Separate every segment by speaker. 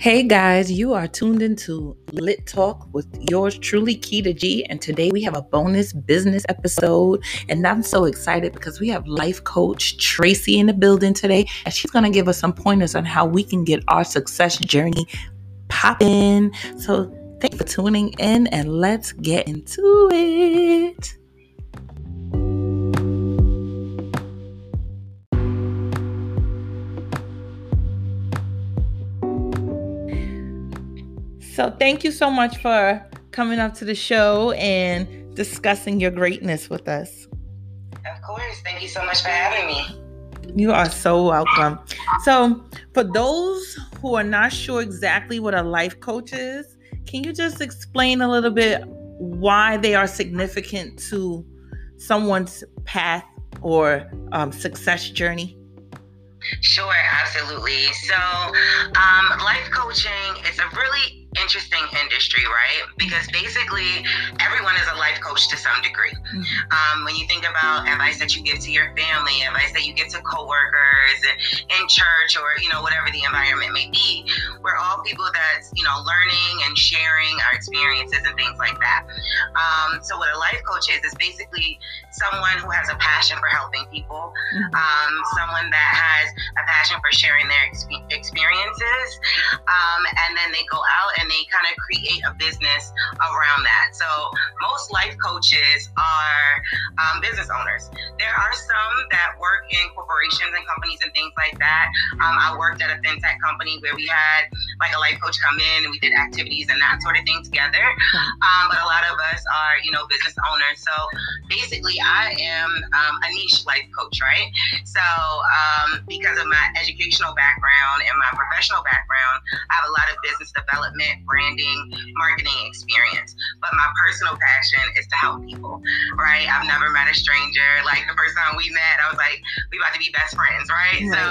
Speaker 1: Hey guys, you are tuned into Lit Talk with yours truly, Kita Gee. And today we have a bonus business episode. And I'm so excited because we have life coach Tracey in the building today. And she's going to give us some pointers on how we can get our success journey popping. So thank you for tuning in and let's get into it. So thank you so much for coming up to the show and discussing your greatness with us.
Speaker 2: Of course. Thank you so much for having me.
Speaker 1: You are so welcome. So, for those who are not sure exactly what a life coach is, can you just explain a little bit why they are significant to someone's path or um, success journey?
Speaker 2: Sure, absolutely. So, um, life coaching is a really interesting industry, right? Because basically, everyone is a life coach to some degree. Mm-hmm. Um, when you think about advice that you give to your family, advice that you give to coworkers, and in church, or you know whatever the environment may be, we're all people that's you know learning and sharing our experiences and things like that. Um, so what a life coach is is basically someone who has a passion for helping people, mm-hmm. um, someone that has a passion for sharing their experiences, um, and then they go out and they kind of create a business around that. So most life coaches are um, business owners. There are some that work in corporations and companies and things like that. Um, I worked at a fintech company where we had like a life coach come in and we did activities and that sort of thing together. Um, but a lot of us are, you know, business owners. So basically, I am um, a niche life coach, right? So um, because of my educational background and my professional background, I have a lot of business development branding, marketing experience. But my personal passion is to help people, right? I've never met a stranger. Like the first time we met, I was like, we about to be best friends, right? right. So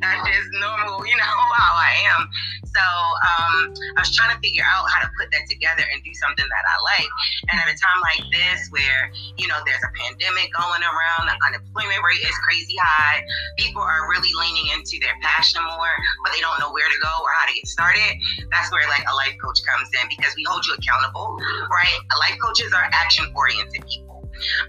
Speaker 2: that's just normal, you know, how I am. So um, I was trying to figure out how to put that together and do something that I like. And at a time like this, where, you know, there's a pandemic going around, the unemployment rate is crazy high, people are really leaning into their passion more, but they don't know where to go or how to get started. That's where like a life coach comes in because we hold you accountable, right? Life coaches are action oriented people.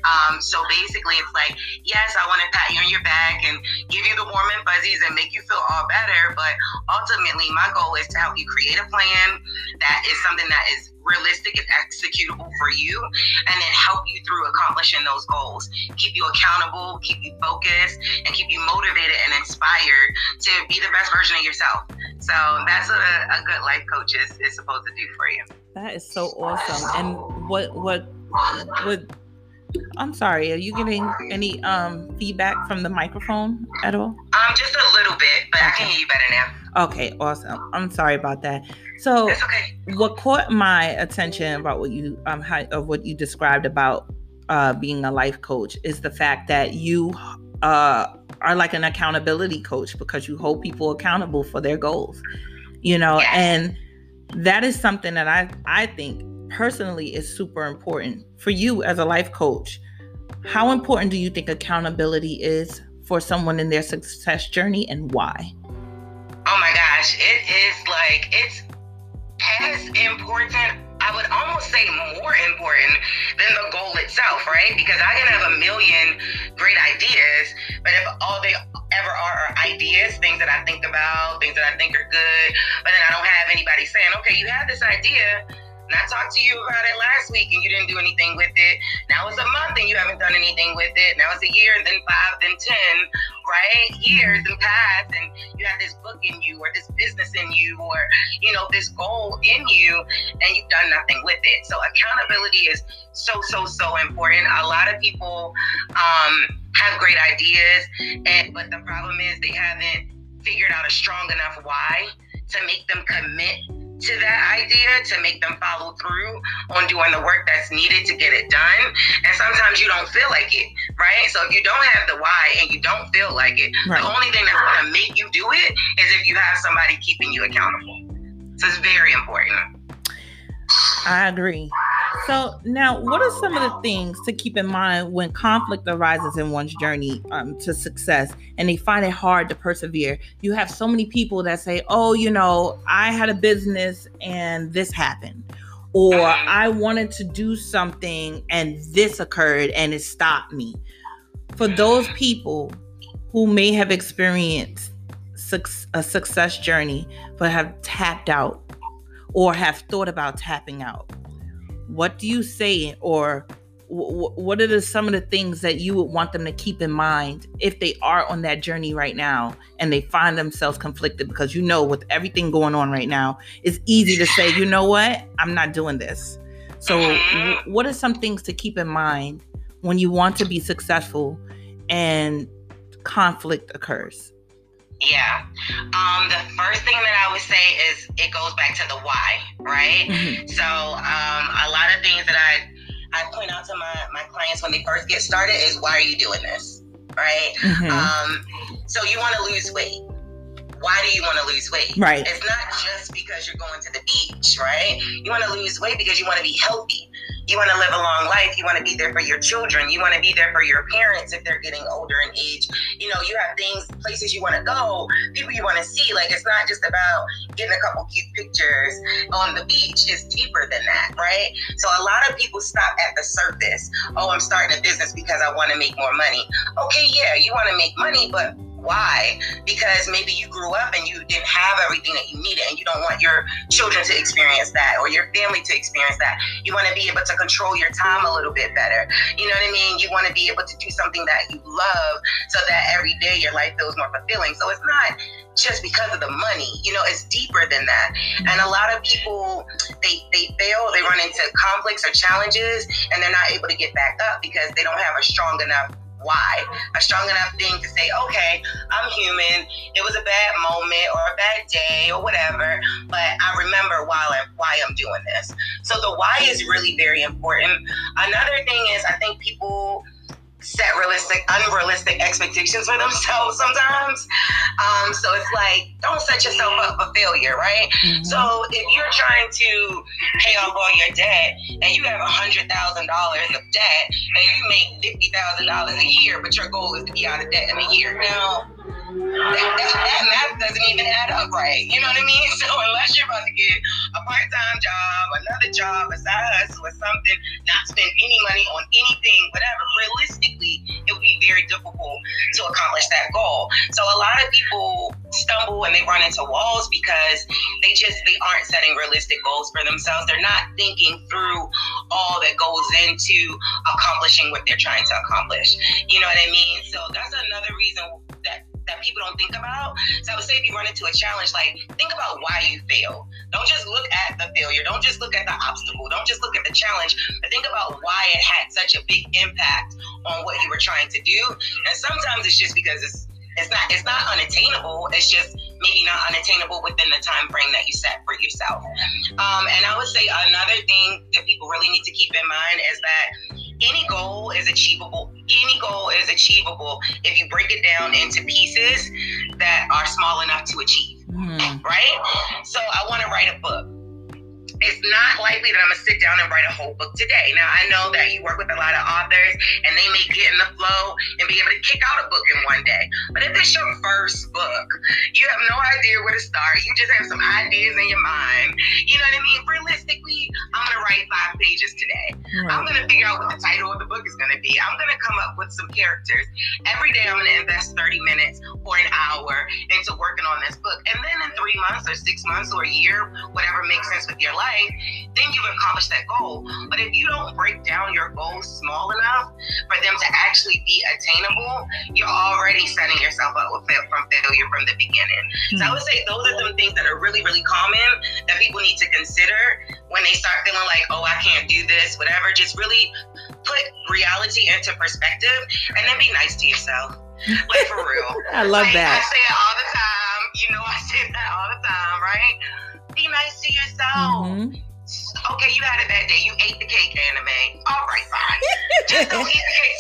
Speaker 2: Um, so basically, it's like, yes, I want to pat you on your back and give you the warm and fuzzies and make you feel all better. But ultimately, my goal is to help you create a plan that is something that is realistic and executable for you, and then help you through accomplishing those goals. Keep you accountable, keep you focused, and keep you motivated and inspired to be the best version of yourself. So that's what a, a good life coach is, is supposed to do for you.
Speaker 1: That is so awesome. And what what would I'm sorry, are you getting any um feedback from the microphone at all?
Speaker 2: Um just a little bit, but okay. I can hear you better now.
Speaker 1: Okay, awesome. I'm sorry about that. So
Speaker 2: okay.
Speaker 1: what caught my attention about what you um how, of what you described about uh being a life coach is the fact that you uh are like an accountability coach because you hold people accountable for their goals you know yes. and that is something that i i think personally is super important for you as a life coach how important do you think accountability is for someone in their success journey and why
Speaker 2: oh my gosh it is like it's as important I would almost say more important than the goal itself, right? Because I can have a million great ideas, but if all they ever are are ideas, things that I think about, things that I think are good, but then I don't have anybody saying, okay, you have this idea and I talked to you about it last week and you didn't do anything with it. Now it's a month and you haven't done anything with it. Now it's a year and then five, then 10, right? Years and past and you have this book in you or this business in you or, you know, this goal in you and you've done nothing with it. So accountability is so, so, so important. A lot of people um, have great ideas, and but the problem is they haven't figured out a strong enough why to make them commit to that idea to make them follow through on doing the work that's needed to get it done. And sometimes you don't feel like it, right? So if you don't have the why and you don't feel like it, right. the only thing that's going to make you do it is if you have somebody keeping you accountable. So it's very important.
Speaker 1: I agree. So now, what are some of the things to keep in mind when conflict arises in one's journey um, to success, and they find it hard to persevere? You have so many people that say, "Oh, you know, I had a business and this happened." Or I wanted to do something and this occurred and it stopped me. For those people who may have experienced a success journey but have tapped out or have thought about tapping out, what do you say or what are the, some of the things that you would want them to keep in mind if they are on that journey right now and they find themselves conflicted? Because you know with everything going on right now it's easy to say you know what? I'm not doing this. So mm-hmm. w- what are some things to keep in mind when you want to be successful and conflict occurs
Speaker 2: yeah. Um, the first thing that I would say is it goes back to the why, right? Mm-hmm. So um, a lot of things that I I point out to my, my clients when they first get started is why are you doing this? Right? Mm-hmm. Um, so you want to lose weight. Why do you want to lose weight?
Speaker 1: Right.
Speaker 2: It's not just because you're going to the beach, right? You want to lose weight because you want to be healthy. You want to live a long life. You want to be there for your children. You want to be there for your parents if they're getting older in age. You know, you have things, places you want to go, people you want to see. Like, it's not just about getting a couple cute pictures on the beach. It's deeper than that, right? So, a lot of people stop at the surface. Oh, I'm starting a business because I want to make more money. Okay, yeah, you want to make money, but why? Because maybe you grew up and you didn't have everything that you needed, and you don't want your children to experience that or your family to experience that. You want to be able to control your time a little bit better. You know what I mean? You want to be able to do something that you love so that every day your life feels more fulfilling. So it's not just because of the money. You know, it's deeper than that. And a lot of people they they fail, they run into conflicts or challenges and they're not able to get back up because they don't have a strong enough why. A strong enough thing to say, okay, I'm human. It was a bad moment or a bad day or whatever, but I remember why I'm, why I'm doing this. So the why is really very important. Another thing is, I think people set realistic, unrealistic expectations for themselves sometimes. Um, so it's like, don't set yourself up for failure, right? Mm-hmm. So if you're trying to pay off all your debt and you have a hundred thousand dollars of debt and you make fifty thousand dollars a year, but your goal is to be out of debt in a year, now that, that, that math doesn't even add up right. You know what I mean? So unless you're about to get a part-time job, another job, a side hustle or something, not spend any money on anything, whatever, realistically, it would be very difficult to accomplish that goal. So a lot of people stumble and they run into walls because they just they aren't setting realistic goals for themselves. They're not thinking through all that goes into accomplishing what they're trying to accomplish. You know what I mean? So that's another reason that that people don't think about. So I would say if you run into a challenge, like think about why you failed. Don't just look at the failure. Don't just look at the obstacle. Don't just look at the challenge, but think about why it had such a big impact on what you were trying to do. And sometimes it's just because it's it's not it's not unattainable. It's just maybe not unattainable within the time frame that you set for yourself. Um, and I would say another thing that people really need to keep in mind is that any goal is achievable. Any goal is achievable if you break it down into pieces that are small enough to achieve. Mm. Right? So I want to write a book it's not likely that I'm gonna sit down and write a whole book today. Now I know that you work with a lot of authors and they may get in the flow and be able to kick out a book in one day. But if it's your first book, you have no idea where to start. You just have some ideas in your mind. You know what I mean? Realistically, I'm gonna write five pages today. Right. I'm gonna figure out what the title of the book is gonna be. I'm gonna come up with some characters. Every day I'm gonna invest 30 minutes or an hour into working on this book. And then in three months or six months or a year, whatever makes sense with your life life, then you've accomplished that goal. But if you don't break down your goals small enough for them to actually be attainable, you're already setting yourself up from failure from the beginning. Mm-hmm. So I would say those are some things that are really, really common that people need to consider when they start feeling like, oh, I can't do this, whatever. Just really put reality into perspective and then be nice to yourself. Like for real.
Speaker 1: I love
Speaker 2: like,
Speaker 1: that.
Speaker 2: I say it all the time. You know, I say that all the time, right? Nice to yourself. Mm-hmm. Okay, you had a bad day. You ate the cake, anime. All right, fine. Just don't eat the cake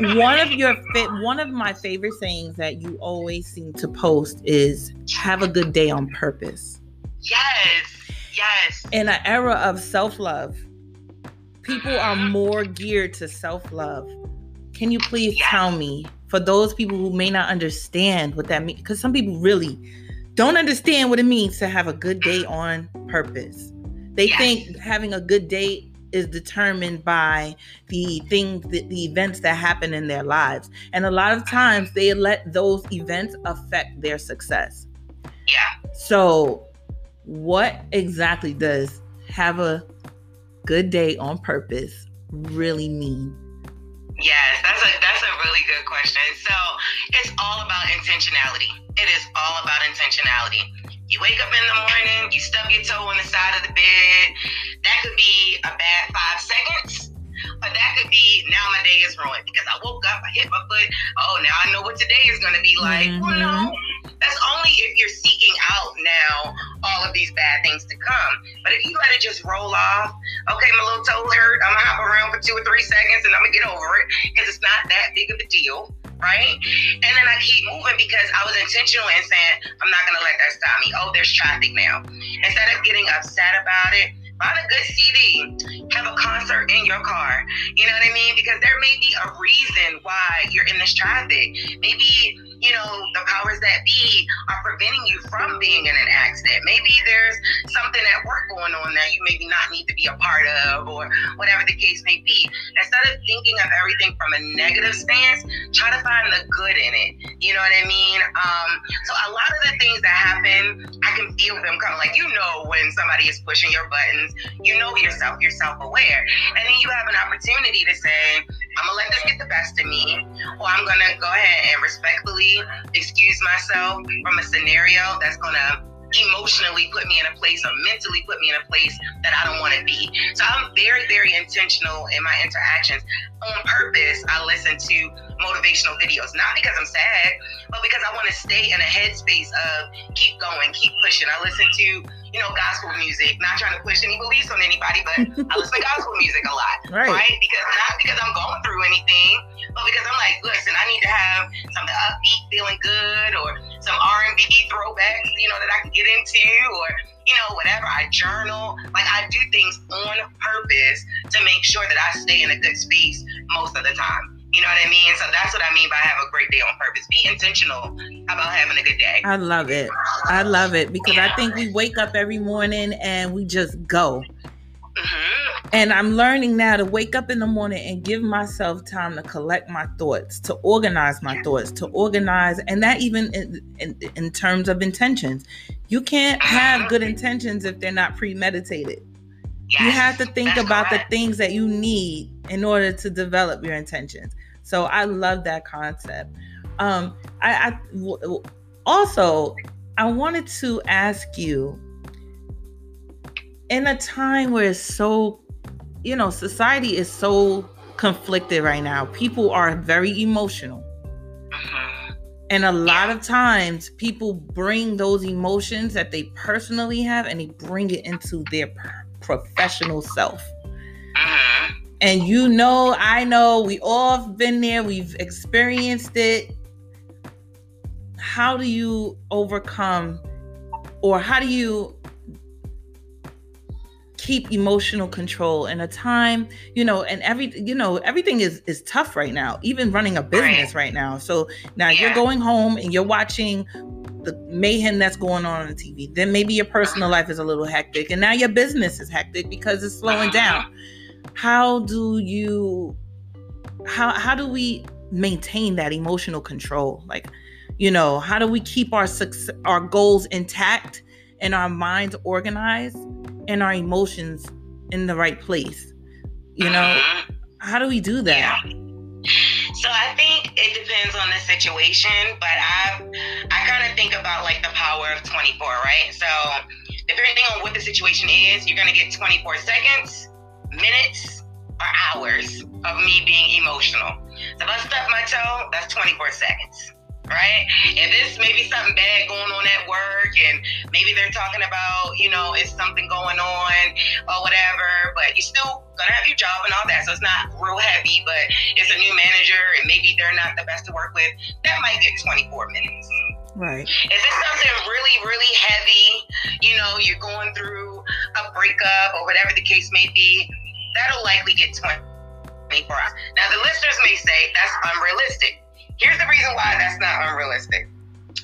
Speaker 2: tomorrow.
Speaker 1: one of your fa- one of my favorite sayings that you always seem to post is "Have a good day on purpose."
Speaker 2: Yes, yes.
Speaker 1: In an era of self love, people are more geared to self-love. Can you please yes. tell me for those people who may not understand what that means because some people really don't understand what it means to have a good day on purpose. They yes. think having a good day is determined by the things the, the events that happen in their lives. And a lot of times they let those events affect their success.
Speaker 2: Yeah.
Speaker 1: So what exactly does have a good day on purpose really mean?
Speaker 2: Yes that's a that's a really good question. So it's all about intentionality it is all about intentionality you wake up in the morning, you stub your toe on the side of the bed. That could be a bad five seconds. But that could be now my day is ruined because I woke up, I hit my foot. Oh, now I know what today is going to be like. Mm-hmm. Well, no, that's only if you're seeking out now all of these bad things to come. But if you let it just roll off, okay, my little toe hurt. I'm gonna hop around for two or three seconds and I'm gonna get over it because it's not that big of a deal right? And then I keep moving because I was intentional in saying, I'm not gonna let that stop me. Oh, there's traffic now. Instead of getting upset about it, buy a good CD, have a concert in your car. You know what I mean? Because there may be a reason why you're in this traffic. Maybe you know, the powers that be are preventing you from being in an accident. Maybe there's something at work going on that you maybe not need to be a part of, or whatever the case may be. Instead of thinking of everything from a negative stance, try to find the good in it. You know what I mean? Um, so a lot of the things that happen, I can feel them coming. Like you know when somebody is pushing your buttons, you know yourself, you're self-aware, and then you have an opportunity to say, I'm gonna let this get the best of me, or I'm gonna go ahead and respectfully excuse myself from a scenario that's gonna emotionally put me in a place or mentally put me in a place that I don't want to be. So I'm very, very intentional in my interactions. On purpose, I listen to motivational videos, not because I'm sad, but because I want to stay in a headspace of keep going, keep pushing. I listen to, you know, gospel music, not trying to push any beliefs on anybody, but I listen to gospel music a lot, right. right? Because not because I'm going through anything, but because I'm like, listen, I need to have something upbeat, feeling good, or some R&B throwbacks, you know, that I can get into, or you know, whatever. I journal. Like I do things on purpose to make sure that I stay in a good space most of the time. You know what I mean? So that's what I mean by have a great day on purpose. Be intentional about having a good day.
Speaker 1: I love it. I love it because yeah. I think we wake up every morning and we just go. Mm-hmm. And I'm learning now to wake up in the morning and give myself time to collect my thoughts, to organize my thoughts, to organize, and that even in, in, in terms of intentions. You can't have good intentions if they're not premeditated. Yes, you have to think about correct. the things that you need in order to develop your intentions. So I love that concept. Um, I, I w- also I wanted to ask you in a time where it's so, you know, society is so conflicted right now. People are very emotional. Mm-hmm. And a lot of times people bring those emotions that they personally have and they bring it into their professional self. Mm-hmm. And you know, I know, we all have been there, we've experienced it. How do you overcome or how do you keep emotional control in a time you know and every you know everything is is tough right now even running a business right, right now so now yeah. you're going home and you're watching the mayhem that's going on on the TV. Then maybe your personal life is a little hectic, and now your business is hectic because it's slowing down. How do you how how do we maintain that emotional control? Like, you know, how do we keep our success, our goals intact and our minds organized and our emotions in the right place? You know, mm-hmm. how do we do that?
Speaker 2: Yeah. So I think it depends on the situation, but I I kind of think about like the power of 24, right? So depending on what the situation is, you're gonna get 24 seconds, minutes, or hours of me being emotional. So if I stub my toe, that's 24 seconds right? If it's maybe something bad going on at work and maybe they're talking about, you know, it's something going on or whatever, but you're still gonna have your job and all that. So it's not real heavy, but it's a new manager and maybe they're not the best to work with, that might get 24 minutes.
Speaker 1: Right.
Speaker 2: If it's something really, really heavy, you know, you're going through a breakup or whatever the case may be, that'll likely get 24 hours. Now, the listeners may say that's unrealistic. Here's the reason why that's not unrealistic.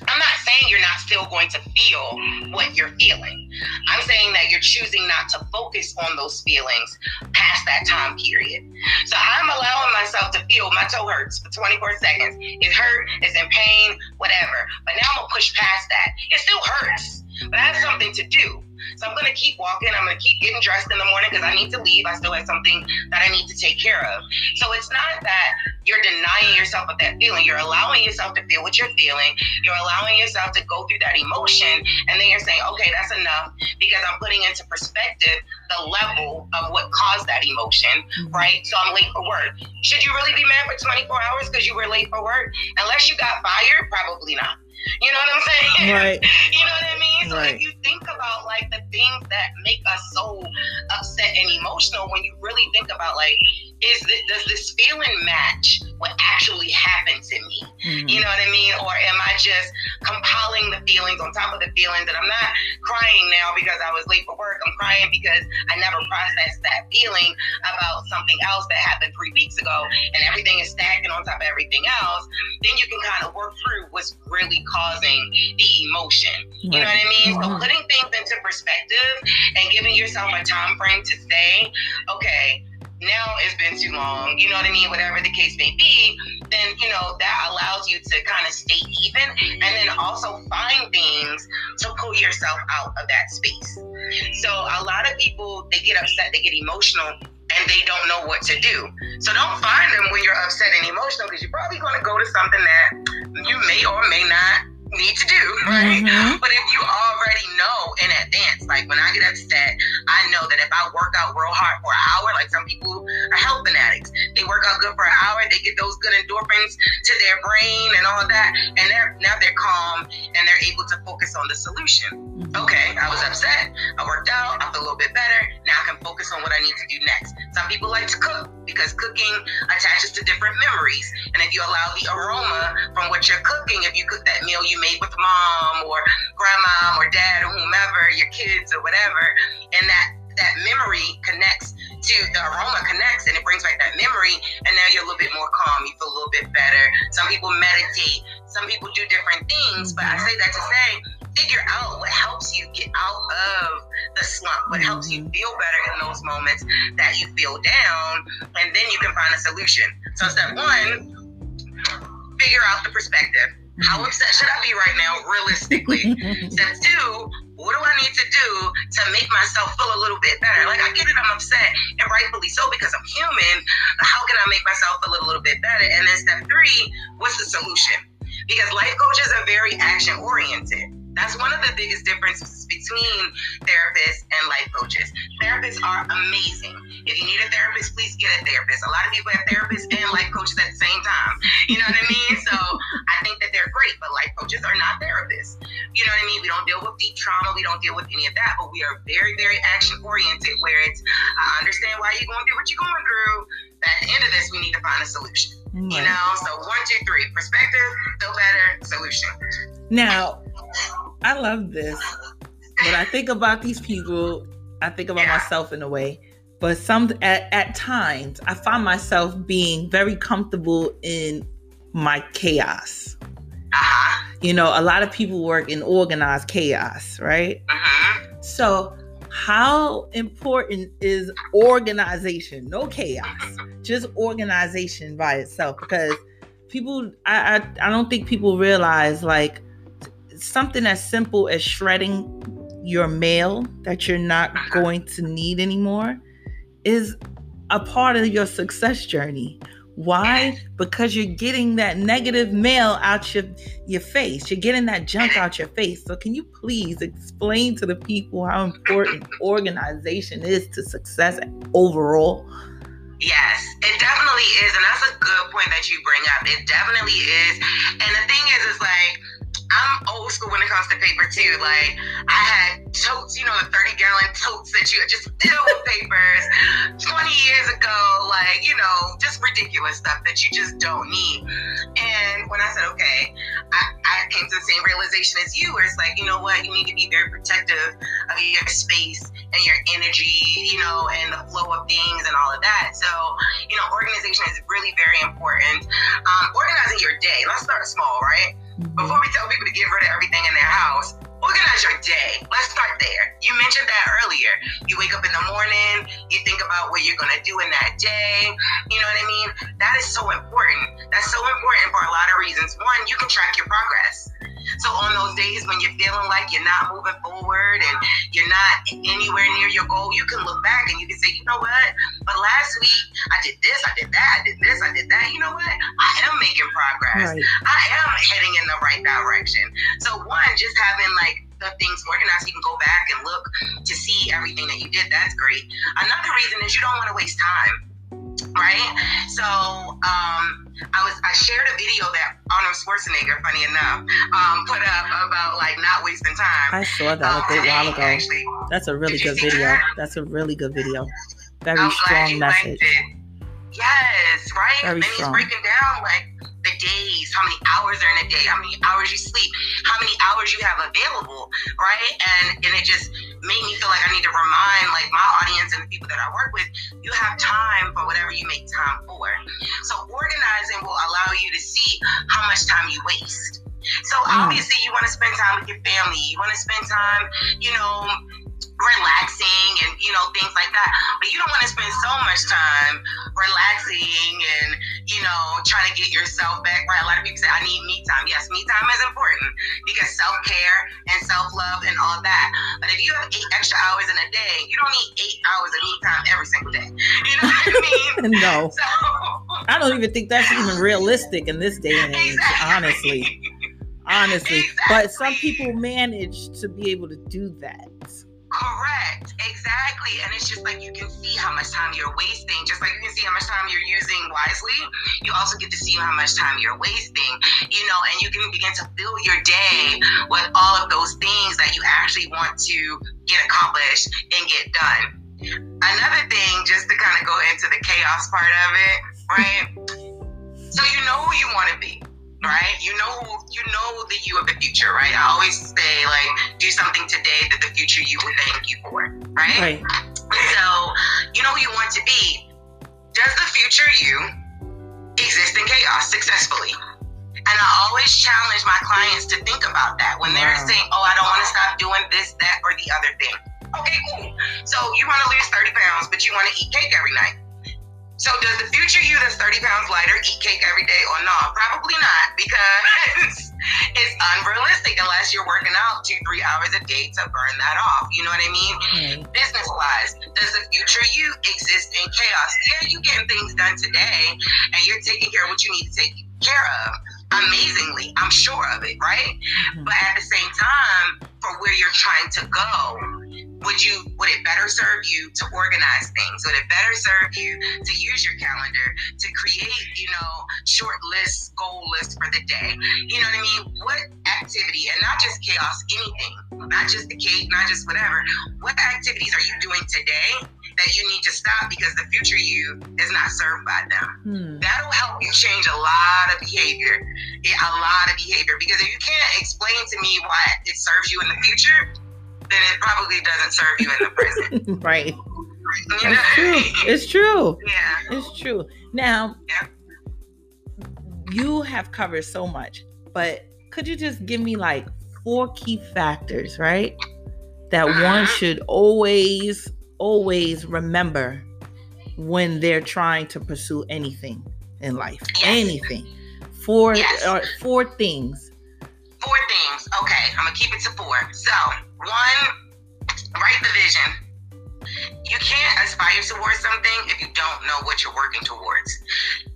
Speaker 2: I'm not saying you're not still going to feel what you're feeling. I'm saying that you're choosing not to focus on those feelings past that time period. So I'm allowing myself to feel my toe hurts for 24 seconds. It's hurt, it's in pain, whatever. But now I'm gonna push past that. It still hurts, but I have something to do. So I'm gonna keep walking. I'm gonna keep getting dressed in the morning because I need to leave. I still have something that I need to take care of. So it's not that you're denying yourself of that feeling. You're allowing yourself to feel what you're feeling. You're allowing yourself to go through that emotion, and then you're saying, okay, that's enough because I'm putting into perspective the level of what caused that emotion, mm-hmm. right? So I'm late for work. Should you really be mad for 24 hours because you were late for work? Unless you got fired, probably not. You know what I'm saying?
Speaker 1: Right.
Speaker 2: you know what I mean? So right. if you think about like the things that make us so upset and emotional, when you really think about like is this, does this feeling match what actually happened to me? Mm-hmm. You know what I mean? Or am I just compiling the feelings on top of the feelings that I'm not crying now because I was late for work? I'm crying because I never processed that feeling about something else that happened three weeks ago and everything is stacking on top of everything else. Then you can kind of work through what's really causing the emotion. You know what I mean? Mm-hmm. So putting things into perspective and giving yourself a time frame to say, okay, now it's been too long, you know what I mean? Whatever the case may be, then, you know, that allows you to kind of stay even and then also find things to pull yourself out of that space. So a lot of people, they get upset, they get emotional, and they don't know what to do. So don't find them when you're upset and emotional because you're probably going to go to something that you may or may not need to do, right? Mm-hmm. But if you already know in advance, like when I get upset, I know that if I work out real hard for an hour, like some people are health fanatics, they work out good for an hour, they get those good endorphins to their brain and all that, and they're now they're calm and they're able to focus on the solution. Mm-hmm. Okay, I was upset, I worked out, I feel a little bit better. Now I can focus on what I need to do next. Some people like to cook because cooking attaches to different memories, and if you allow the aroma from what you're cooking, if you cook that meal you made with mom or grandma or dad or whomever, your kids or whatever, and that that memory connects to the aroma connects and it brings back that memory. And now you're a little bit more calm. You feel a little bit better. Some people meditate. Some people do different things. But i say that to say figure out what helps you get out of the slump what helps you mm-hmm. feel better in those moments that you feel down and then you can find a solution. So step one figure out the perspective how upset should I be right now, realistically? Step two, what do I need to do to make myself feel a little bit better? Like, I get it, I'm upset, and rightfully so because I'm human. How can I make myself feel a little bit better? And then step three, what's the solution? Because life coaches are very action oriented. That's one of the biggest differences between therapists and life coaches. Therapists are amazing. If you need a therapist, please get a therapist. A lot of people have therapists and life coaches at the same time. You know what I mean? So I think that they're great, but life coaches are not therapists. You know what I mean? We don't deal with deep trauma. We don't deal with any of that, but we are very, very action oriented where it's, I understand why you're going through what you're going through. At the end of this, we need to find a solution. Right. You know, so one, two, three perspective, feel better, solution.
Speaker 1: Now, I love this. When I think about these people, I think about myself in a way. But some at, at times I find myself being very comfortable in my chaos. Uh-huh. You know, a lot of people work in organized chaos, right? Uh-huh. So how important is organization? No chaos, just organization by itself. Because people, I, I, I don't think people realize like something as simple as shredding your mail that you're not uh-huh. going to need anymore is a part of your success journey. Why? Because you're getting that negative mail out your your face. You're getting that junk out your face. So can you please explain to the people how important organization is to success overall?
Speaker 2: Yes, it definitely is, and that's a good point that you bring up. It definitely is. And the thing is, is like I'm old school when it comes to paper too. Like I had totes, you know, the 30 gallon totes that you just fill with papers 20 years ago, like, you know, just ridiculous stuff that you just don't need. And when I said, okay, I, I came to the same realization as you, where it's like, you know what, you need to be very protective of your space and your energy, you know, and the flow of things and all of that. So, you know, organization is really very important. Um, organizing your day. Let's start small, right? Before we tell people to get rid of everything in their house, organize your day. Let's start there. You mentioned that earlier. You wake up in the morning, you think about what you're going to do in that day. You know what I mean? That is so important. That's so important for a lot of reasons. One, you can track your progress. So on those days when you're feeling like you're not moving forward and you're not anywhere near your goal, you can look back and you can say, you know what? But last week I did this, I did that, I did this, I did that. You know what? I am making progress. Right. I am heading in the right direction. So one, just having like the things organized, you can go back and look to see everything that you did. That's great. Another reason is you don't want to waste time right? So um, I was I shared a video that Arnold Schwarzenegger, funny enough, um, put up about like not wasting time.
Speaker 1: I saw that um, a good while ago. Actually, That's a really good video. That? That's a really good video. Very I'm strong message.
Speaker 2: Yes, right.
Speaker 1: Very
Speaker 2: and
Speaker 1: strong.
Speaker 2: he's breaking down like days, how many hours are in a day, how many hours you sleep, how many hours you have available, right? And and it just made me feel like I need to remind like my audience and the people that I work with, you have time for whatever you make time for. So organizing will allow you to see how much time you waste. So mm. obviously you want to spend time with your family. You want to spend time, you know, relaxing and you know things like that. But you don't want to spend so much time relaxing and you know trying to get yourself back right. A lot of people say i need me time. Yes me time is important because self-care and self-love and all that. But if you have eight extra hours in a day you don't need eight hours of me time every single day. You know what i mean?
Speaker 1: No. So, i don't even think that's even realistic in this day and age exactly. honestly. Honestly. Exactly. but some people manage to be able to do that
Speaker 2: Correct, exactly. And it's just like you can see how much time you're wasting. Just like you can see how much time you're using wisely, you also get to see how much time you're wasting, you know, and you can begin to fill your day with all of those things that you actually want to get accomplished and get done. Another thing, just to kind of go into the chaos part of it, right? So you know who you want to be right? You know, you know the you of the future, right? I always say like, do something today that the future you will thank you for, right? Right. So, you know who you want to be. Does the future you exist in chaos successfully? And I always challenge my clients to think about that when they're saying, "Oh, I don't want to stop doing this, that, or the other thing." Okay, cool. So you want to lose 30 pounds, but you want to eat cake every night. So does the future you that's 30 pounds lighter eat cake every day or not? Probably not because it's unrealistic unless you're working out two, three hours a day to burn that off. You know what I mean? Mm-hmm. Business wise, does the future you exist in chaos? Yeah, you're getting things done today and you're taking care of what you need to take care of. Amazingly, I'm sure of it, right? Mm-hmm. But at the same time, for where you're trying to go, would you would it better serve you to organize things would it better serve you to use your calendar to create you know short lists goal lists for the day you know what i mean what activity and not just chaos anything not just the cake not just whatever what activities are you doing today that you need to stop because the future you is not served by them. Hmm. That'll help you change a lot of behavior, a lot of behavior. Because if you can't explain to me why it serves you in the future, then it probably doesn't serve you in the present.
Speaker 1: right. It's true. It's true.
Speaker 2: Yeah.
Speaker 1: It's true. Now, yeah. you have covered so much, but could you just give me like four key factors, right? That uh-huh. one should always, always remember when they're trying to pursue anything in life. Yes. Anything. Four yes. uh, four things.
Speaker 2: Four things. Okay, I'm gonna keep it to four. So one, write the vision. You can't aspire towards something if you don't know what you're working towards.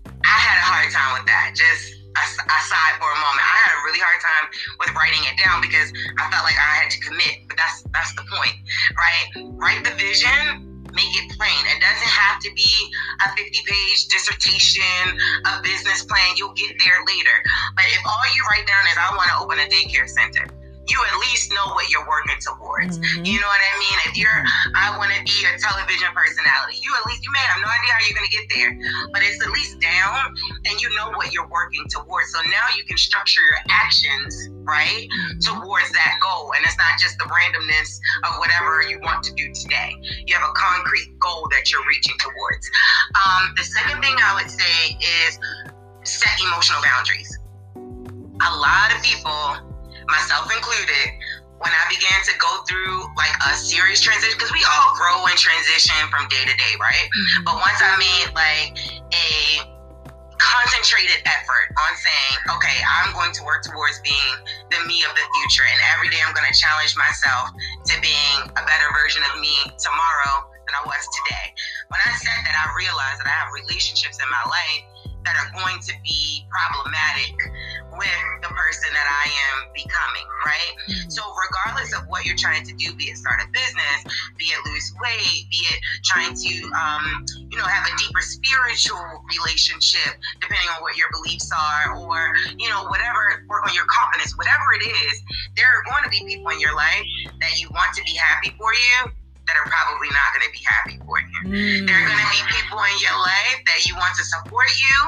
Speaker 2: I had a hard time with that. Just aside for a moment, I had a really hard time with writing it down because I felt like I had to commit. But that's that's the point, right? Write the vision make it plain. It doesn't have to be a 50 page dissertation, a business plan. You'll get there later. But if all you write down is, I want to open a daycare center, you at least know what you're working towards. Mm-hmm. You know what I mean? If you're, mm-hmm. I want to be a television personality, you at least, you may have no idea how you're going to get there, but it's at least down and you know what you're working towards. So now you can structure your actions, right, mm-hmm. towards that goal. And it's not just the randomness of whatever you want to do today. You have a concrete goal that you're reaching towards. Um, the second thing I would say is set emotional boundaries. A lot of people myself included, when I began to go through like a serious transition, because we all grow and transition from day to day, right? Mm-hmm. But once I made like a concentrated effort on saying, okay, I'm going to work towards being the me of the future, and every day I'm going to challenge myself to being a better version of me tomorrow than I was today. When I said that, I realized that I have relationships in my life that are going to be problematic with the person that I am becoming, right? Mm-hmm. So, regardless of what you're trying to do, be it start a business, be it lose weight, be it trying to, um, you know, have a deeper spiritual relationship, depending on what your beliefs are, or, you know, whatever, work on your confidence, whatever it is, there are going to be people in your life that you want to be happy for you that are probably Mm. There are going to be people in your life that you want to support you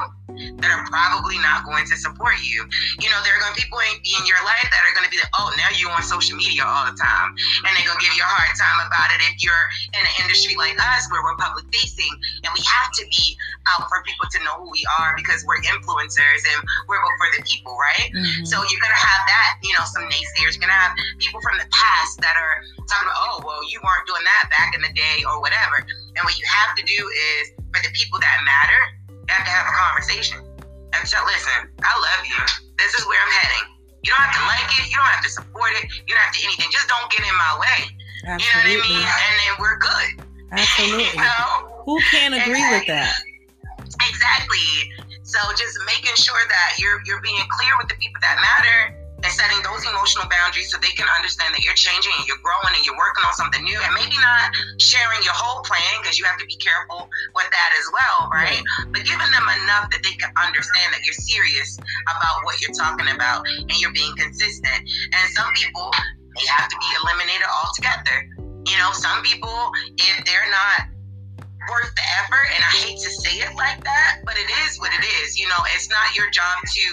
Speaker 2: that are probably not going to support you. You know, there are going to be people in, in your life that are going to be like, oh, now you're on social media all the time. And they're going to give you a hard time about it if you're in an industry like us where we're public facing and we have to be out for people to know who we are because we're influencers and we're for the people, right? Mm-hmm. So you're going to have that, you know, some naysayers. You're going to have people from the past that are talking about, oh, well, you weren't doing that back in the day or whatever. And what you have to do is, for the people that matter, you have to have a conversation. And so, listen, I love you. This is where I'm heading. You don't have to like it. You don't have to support it. You don't have to anything. Just don't get in my way. Absolutely. You know what I mean? And then we're good.
Speaker 1: Absolutely. you know? Who can't agree with that?
Speaker 2: Exactly. So just making sure that you're you're being clear with the people that matter and setting those emotional boundaries so they can understand that you're changing and you're growing and you're working on something new and maybe not sharing your whole plan because you have to be careful with that as well right? but giving them enough that they can understand that you're serious about what you're talking about and you're being consistent and some people they have to be eliminated altogether you know some people if they're not worth the effort and I hate to say it like that, but it is what it is. You know, it's not your job to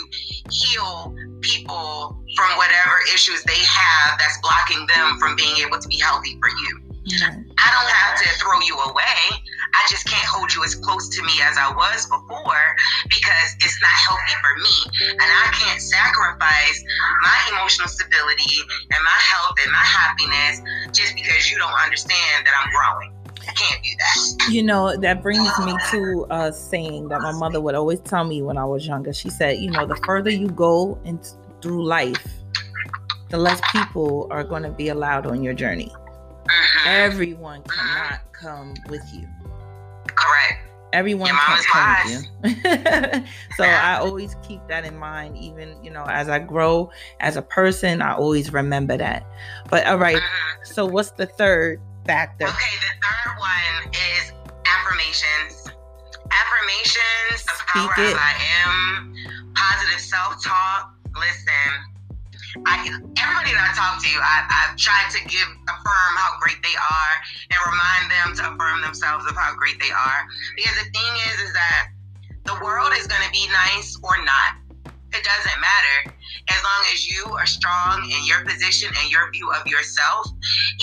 Speaker 2: heal people from whatever issues they have that's blocking them from being able to be healthy for you. Mm-hmm. I don't have to throw you away. I just can't hold you as close to me as I was before because it's not healthy for me. And I can't sacrifice my emotional stability and my health and my happiness just because you don't understand that I'm growing. I can't do that.
Speaker 1: You know, that brings me to a saying that my mother would always tell me when I was younger. She said, you know, the further you go in, through life, the less people are going to be allowed on your journey. Mm-hmm. Everyone cannot come with you.
Speaker 2: Correct.
Speaker 1: Everyone can't come with you. so I always keep that in mind, even you know, as I grow as a person, I always remember that. But all right, mm-hmm. so what's the third factor?
Speaker 2: Okay, third one is affirmations. Affirmations, the power of I am, positive self-talk, listen, I, everybody that I talk to, I, I've tried to give affirm how great they are and remind them to affirm themselves of how great they are. Because the thing is, is that the world is going to be nice or not. It doesn't matter as long as you are strong in your position and your view of yourself.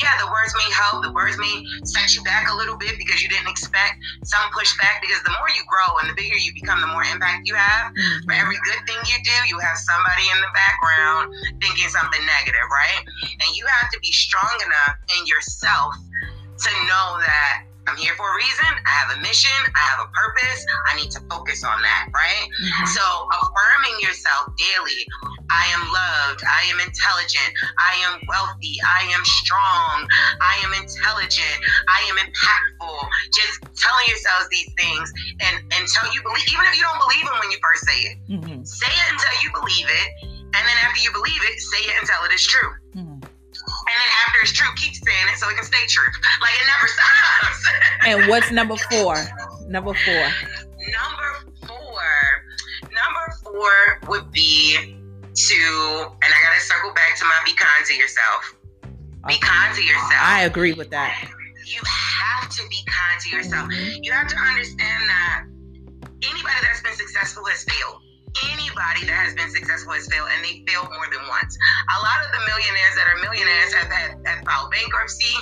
Speaker 2: Yeah, the words may help. The words may set you back a little bit because you didn't expect some pushback. Because the more you grow and the bigger you become, the more impact you have. Mm-hmm. For every good thing you do, you have somebody in the background thinking something negative, right? And you have to be strong enough in yourself to know that I'm here for a reason. I have a mission. I have a purpose. I need to focus on that, right? Mm-hmm. So, affirming yourself daily I am loved. I am intelligent. I am wealthy. I am strong. I am intelligent. I am impactful. Just telling yourselves these things and until you believe, even if you don't believe them when you first say it, mm-hmm. say it until you believe it. And then after you believe it, say it until it is true. Mm-hmm. And then after it's true, keep saying it so it can stay true. Like it never stops.
Speaker 1: and what's number four? Number four.
Speaker 2: Number four. Would be to, and I gotta circle back to my be kind to yourself. Be kind to yourself.
Speaker 1: I agree with that.
Speaker 2: You have to be kind to yourself. You have to understand that anybody that's been successful has failed anybody that has been successful has failed and they failed more than once. A lot of the millionaires that are millionaires have had have filed bankruptcy,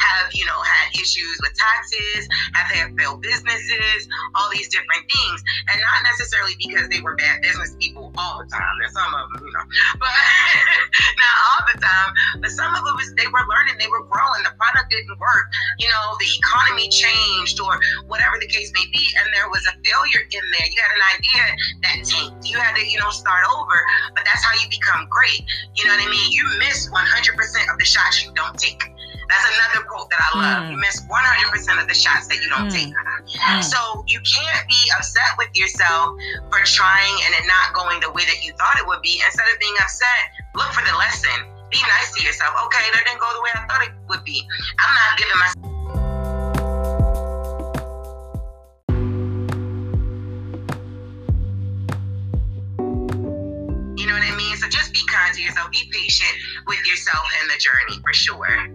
Speaker 2: have, you know, had issues with taxes, have had failed businesses, all these different things. And not necessarily because they were bad business people all the time. There's some of them, you know, but were learning, they were growing, the product didn't work, you know, the economy changed or whatever the case may be, and there was a failure in there. You had an idea that tanked you had to, you know, start over. But that's how you become great. You know what I mean? You miss 100% of the shots you don't take. That's another quote that I love. Mm. You miss 100% of the shots that you don't mm. take. Mm. So you can't be upset with yourself for trying and it not going the way that you thought it would be. Instead of being upset, look for the lesson. Be nice to yourself. Okay, that didn't go the way I thought it would be. I'm not giving myself You know what I mean? So just be kind to yourself. Be patient with yourself and the journey for sure.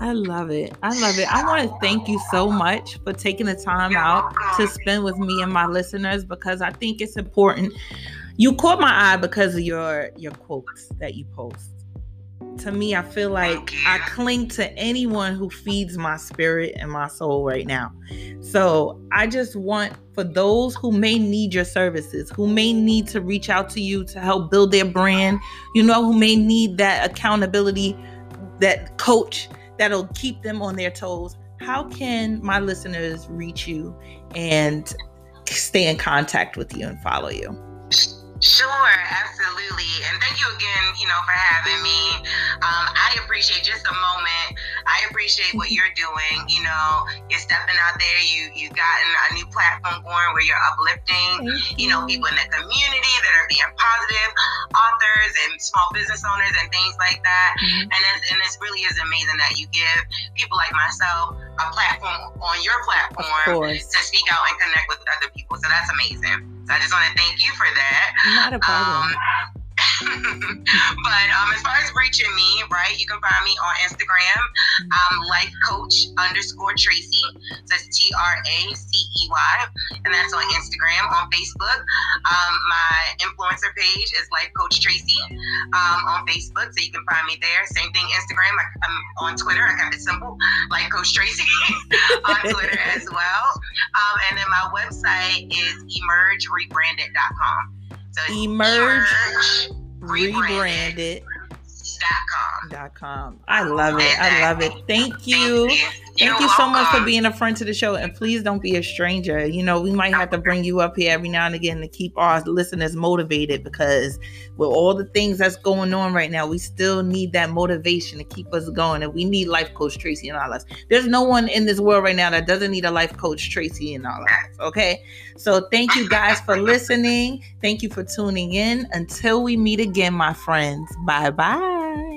Speaker 1: I love it. I love it. I want to thank you so much for taking the time out to spend with me and my listeners because I think it's important. You caught my eye because of your your quotes that you post to me, I feel like I cling to anyone who feeds my spirit and my soul right now. So I just want for those who may need your services, who may need to reach out to you to help build their brand, you know, who may need that accountability, that coach that'll keep them on their toes. How can my listeners reach you and stay in contact with you and follow you?
Speaker 2: Sure, absolutely. And thank you again, you know, for having me. Um, I appreciate just a moment. I appreciate what you're doing. You know, you're stepping out there. You you've gotten a new platform going where you're uplifting, you. you know, people in the community that are being positive, authors and small business owners and things like that. Mm-hmm. And it's, and this really is amazing that you give people like myself a platform on your platform to speak out and connect with other people. So that's amazing. So I just want to thank you for that.
Speaker 1: Not a problem. Um,
Speaker 2: but um, as far as reaching me, right, you can find me on Instagram, um, life coach underscore Tracey. So it's T R A C E Y, and that's on Instagram. On Facebook, um, my influencer page is Life Coach Tracey um, on Facebook, so you can find me there. Same thing, Instagram. I, am on Twitter. I kept it simple, Life Coach Tracey on Twitter as well. Um, and then my website is emergerebranded.com. So
Speaker 1: emerge, emerge rebranded. Dot com. I love it. I love it. Thank you. Thank you so much for being a friend to the show. And please don't be a stranger. You know, we might have to bring you up here every now and again to keep our listeners motivated because with all the things that's going on right now, we still need that motivation to keep us going. And we need life coach Tracey in our lives. There's no one in this world right now that doesn't need a life coach Tracey in our lives. Okay. So thank you guys for listening. Thank you for tuning in. Until we meet again, my friends. Bye bye.